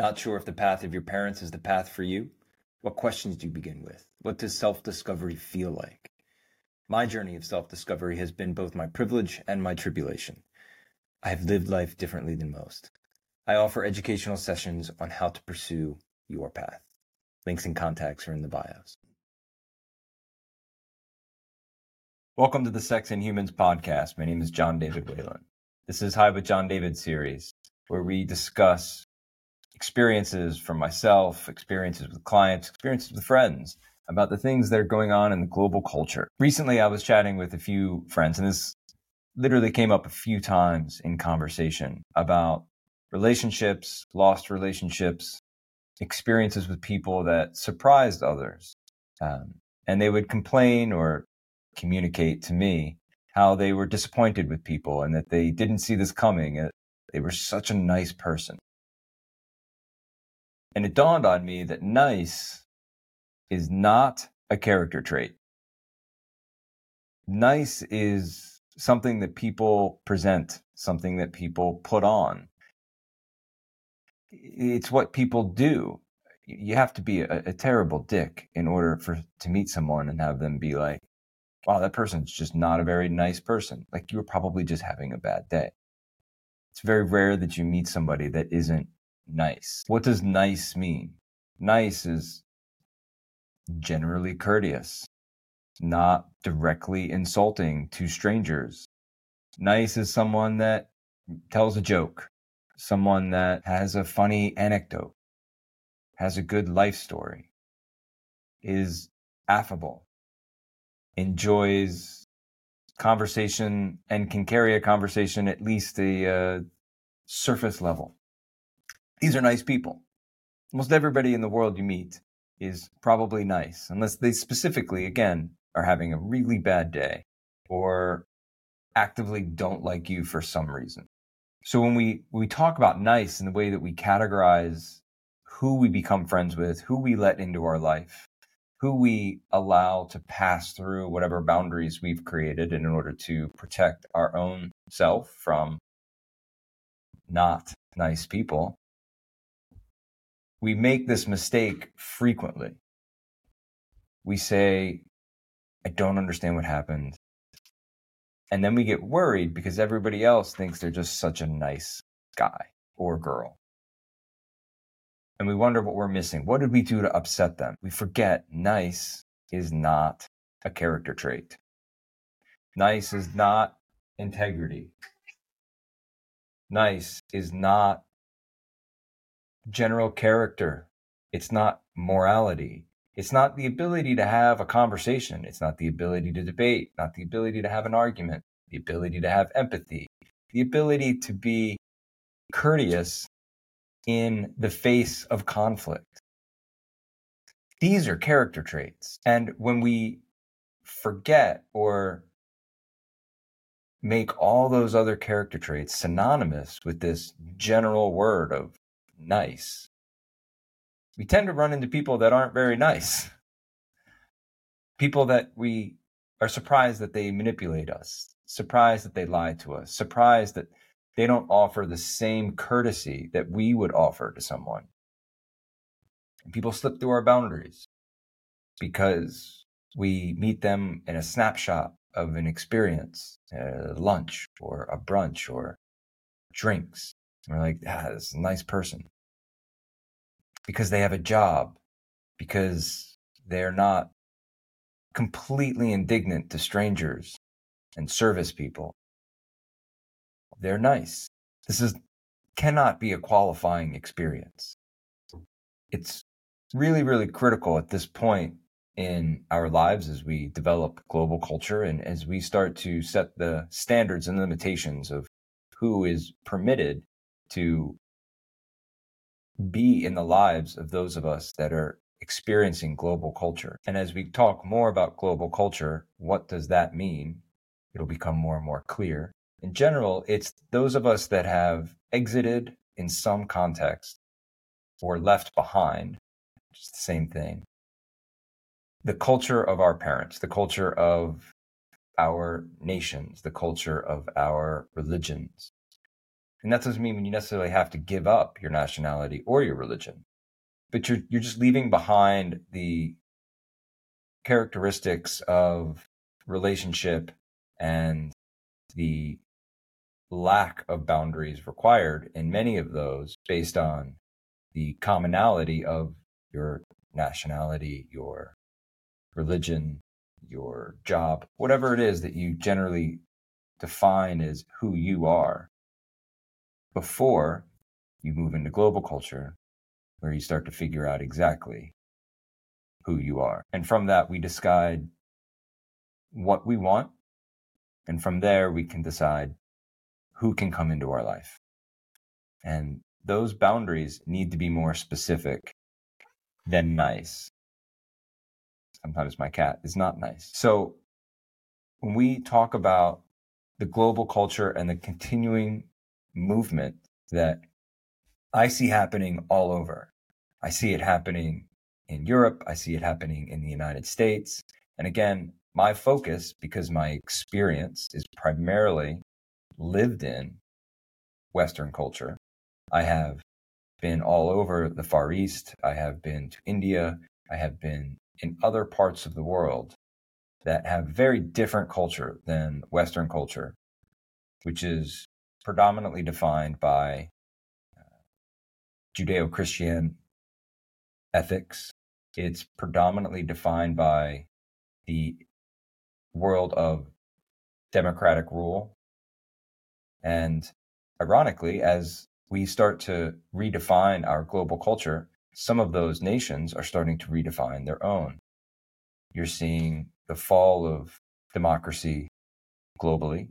Not sure if the path of your parents is the path for you? What questions do you begin with? What does self discovery feel like? My journey of self discovery has been both my privilege and my tribulation. I have lived life differently than most. I offer educational sessions on how to pursue your path. Links and contacts are in the bios. Welcome to the Sex and Humans podcast. My name is John David Whalen. This is High with John David series, where we discuss experiences from myself, experiences with clients, experiences with friends about the things that are going on in the global culture. Recently, I was chatting with a few friends, and this literally came up a few times in conversation about relationships, lost relationships, experiences with people that surprised others. Um, and they would complain or communicate to me how they were disappointed with people and that they didn't see this coming. They were such a nice person. And it dawned on me that nice is not a character trait. Nice is something that people present, something that people put on. It's what people do. You have to be a, a terrible dick in order for to meet someone and have them be like, wow, that person's just not a very nice person. Like you were probably just having a bad day. It's very rare that you meet somebody that isn't nice. What does nice mean? Nice is generally courteous, not directly insulting to strangers. Nice is someone that tells a joke, someone that has a funny anecdote, has a good life story, is affable, enjoys conversation and can carry a conversation at least a uh, surface level. These are nice people. Most everybody in the world you meet is probably nice, unless they specifically, again, are having a really bad day or actively don't like you for some reason. So when we, we talk about nice in the way that we categorize who we become friends with, who we let into our life, who we allow to pass through whatever boundaries we've created in order to protect our own self from not nice people, we make this mistake frequently. We say, I don't understand what happened. And then we get worried because everybody else thinks they're just such a nice guy or girl. And we wonder what we're missing. What did we do to upset them? We forget nice is not a character trait. Nice is not integrity. Nice is not general character. It's not morality. It's not the ability to have a conversation. It's not the ability to debate, not the ability to have an argument, the ability to have empathy, the ability to be courteous in the face of conflict. These are character traits. And when we forget or make all those other character traits synonymous with this general word of nice, we tend to run into people that aren't very nice. People that we are surprised that they manipulate us, surprised that they lie to us, surprised that they don't offer the same courtesy that we would offer to someone. And people slip through our boundaries because we meet them in a snapshot of an experience, a lunch or a brunch or drinks. We're like, ah, this is a nice person. Because they have a job, because they're not completely indignant to strangers and service people. They're nice. This is cannot be a qualifying experience. It's really, really critical at this point in our lives as we develop global culture and as we start to set the standards and limitations of who is permitted to be in the lives of those of us that are experiencing global culture. And as we talk more about global culture, what does that mean? It'll become more and more clear. In general, it's those of us that have exited in some context or left behind, which is the same thing, the culture of our parents, the culture of our nations, the culture of our religions, And that doesn't mean you necessarily have to give up your nationality or your religion, but you're, you're just leaving behind the characteristics of relationship and the lack of boundaries required in many of those based on the commonality of your nationality, your religion, your job, whatever it is that you generally define as who you are before you move into global culture, where you start to figure out exactly who you are. And from that, we decide what we want. And from there, we can decide who can come into our life. And those boundaries need to be more specific than nice. Sometimes my cat is not nice. So when we talk about the global culture and the continuing movement that I see happening all over, I see it happening in Europe, I see it happening in the United States. And again, my focus, because my experience is primarily lived in Western culture, I have been all over the Far East. I have been to India. I have been in other parts of the world that have very different culture than Western culture, which is predominantly defined by uh, Judeo Christian ethics. It's predominantly defined by the world of democratic rule. And ironically, as we start to redefine our global culture, some of those nations are starting to redefine their own. You're seeing the fall of democracy globally,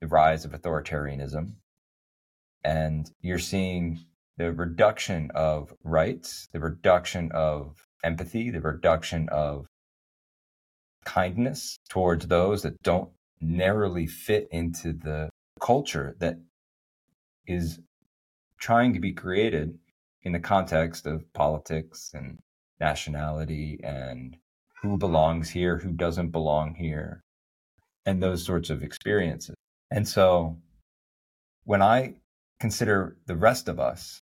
the rise of authoritarianism, and you're seeing the reduction of rights, the reduction of empathy, the reduction of kindness towards those that don't narrowly fit into the culture that is trying to be created in the context of politics and nationality and who belongs here, who doesn't belong here, and those sorts of experiences. And so when I consider the rest of us,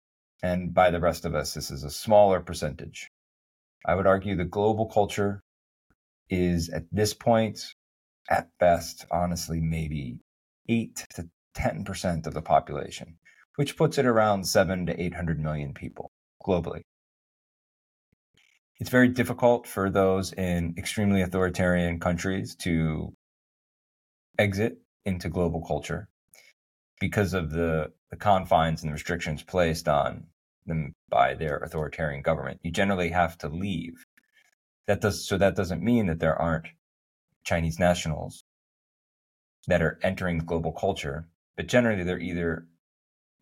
and by the rest of us, this is a smaller percentage, I would argue the global culture is at this point, at best, honestly, maybe 8 to 10% of the population which puts it around 7 to 800 million people globally. It's very difficult for those in extremely authoritarian countries to exit into global culture because of the, the confines and the restrictions placed on them by their authoritarian government. You generally have to leave. That does so that doesn't mean that there aren't Chinese nationals that are entering global culture, but generally they're either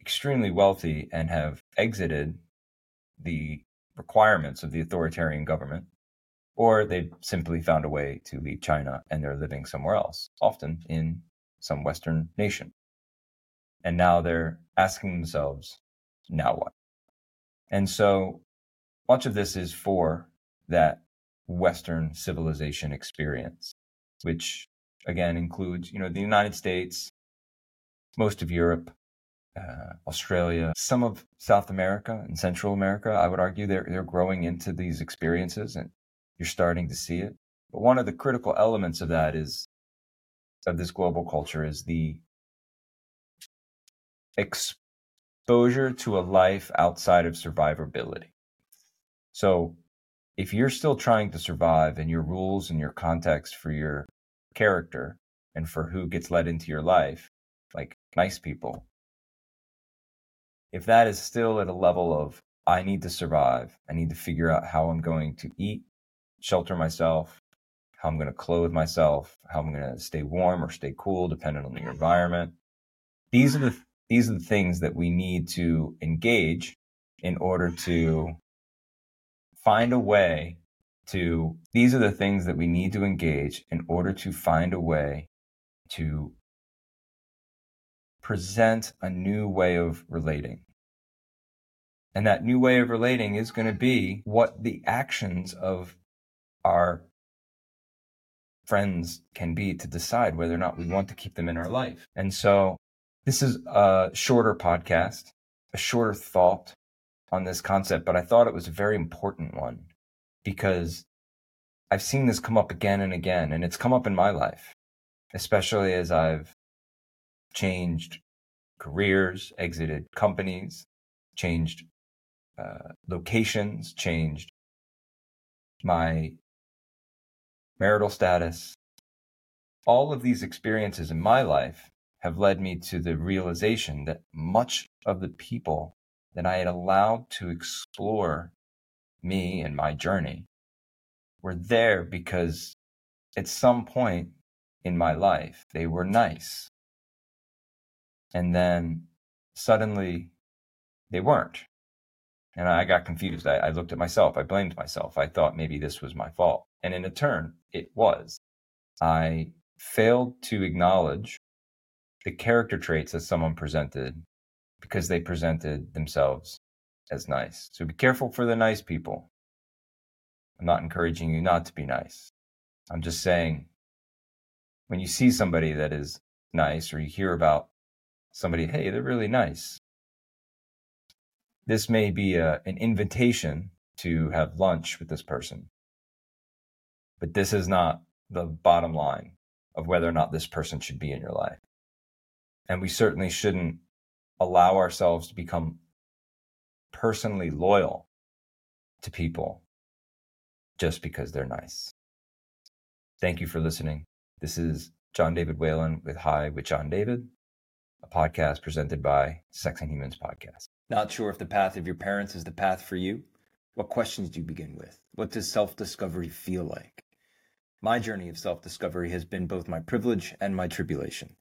extremely wealthy and have exited the requirements of the authoritarian government, or they've simply found a way to leave China and they're living somewhere else, often in some Western nation. And now they're asking themselves, now what? And so much of this is for that Western civilization experience, which again includes, you know, the United States, most of Europe, uh, Australia, some of South America and Central America. I would argue they're they're growing into these experiences, and you're starting to see it. But one of the critical elements of that is of this global culture is the exposure to a life outside of survivability. So, if you're still trying to survive and your rules and your context for your character and for who gets let into your life, like nice people, if that is still at a level of I need to survive, I need to figure out how I'm going to eat, shelter myself, how I'm going to clothe myself, how I'm going to stay warm or stay cool, depending on the environment. These are the these are the things that we need to engage in order to find a way to these are the things that we need to engage in order to find a way to present a new way of relating. And that new way of relating is going to be what the actions of our friends can be to decide whether or not we want to keep them in our life. And so This is a shorter podcast, a shorter thought on this concept, but I thought it was a very important one because I've seen this come up again and again, and it's come up in my life, especially as I've changed careers, exited companies, changed uh, locations, changed my marital status. All of these experiences in my life have led me to the realization that much of the people that I had allowed to explore me and my journey were there because at some point in my life they were nice. And then suddenly they weren't. And I got confused. I, I, looked at myself. I blamed myself. I thought maybe this was my fault. And in a turn, it was. I failed to acknowledge the character traits that someone presented because they presented themselves as nice. So be careful for the nice people. I'm not encouraging you not to be nice. I'm just saying when you see somebody that is nice or you hear about somebody, hey, they're really nice. This may be a, an invitation to have lunch with this person. But this is not the bottom line of whether or not this person should be in your life. And we certainly shouldn't allow ourselves to become personally loyal to people just because they're nice. Thank you for listening. This is John David Whalen with High with John David, a podcast presented by Sex and Humans Podcast. Not sure if the path of your parents is the path for you? What questions do you begin with? What does self discovery feel like? My journey of self discovery has been both my privilege and my tribulation.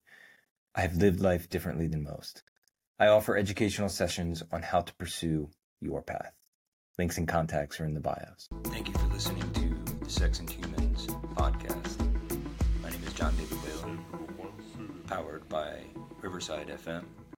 I have lived life differently than most. I offer educational sessions on how to pursue your path. Links and contacts are in the bios. Thank you for listening to the Sex and Humans podcast. My name is John David Whalen, powered by Riverside FM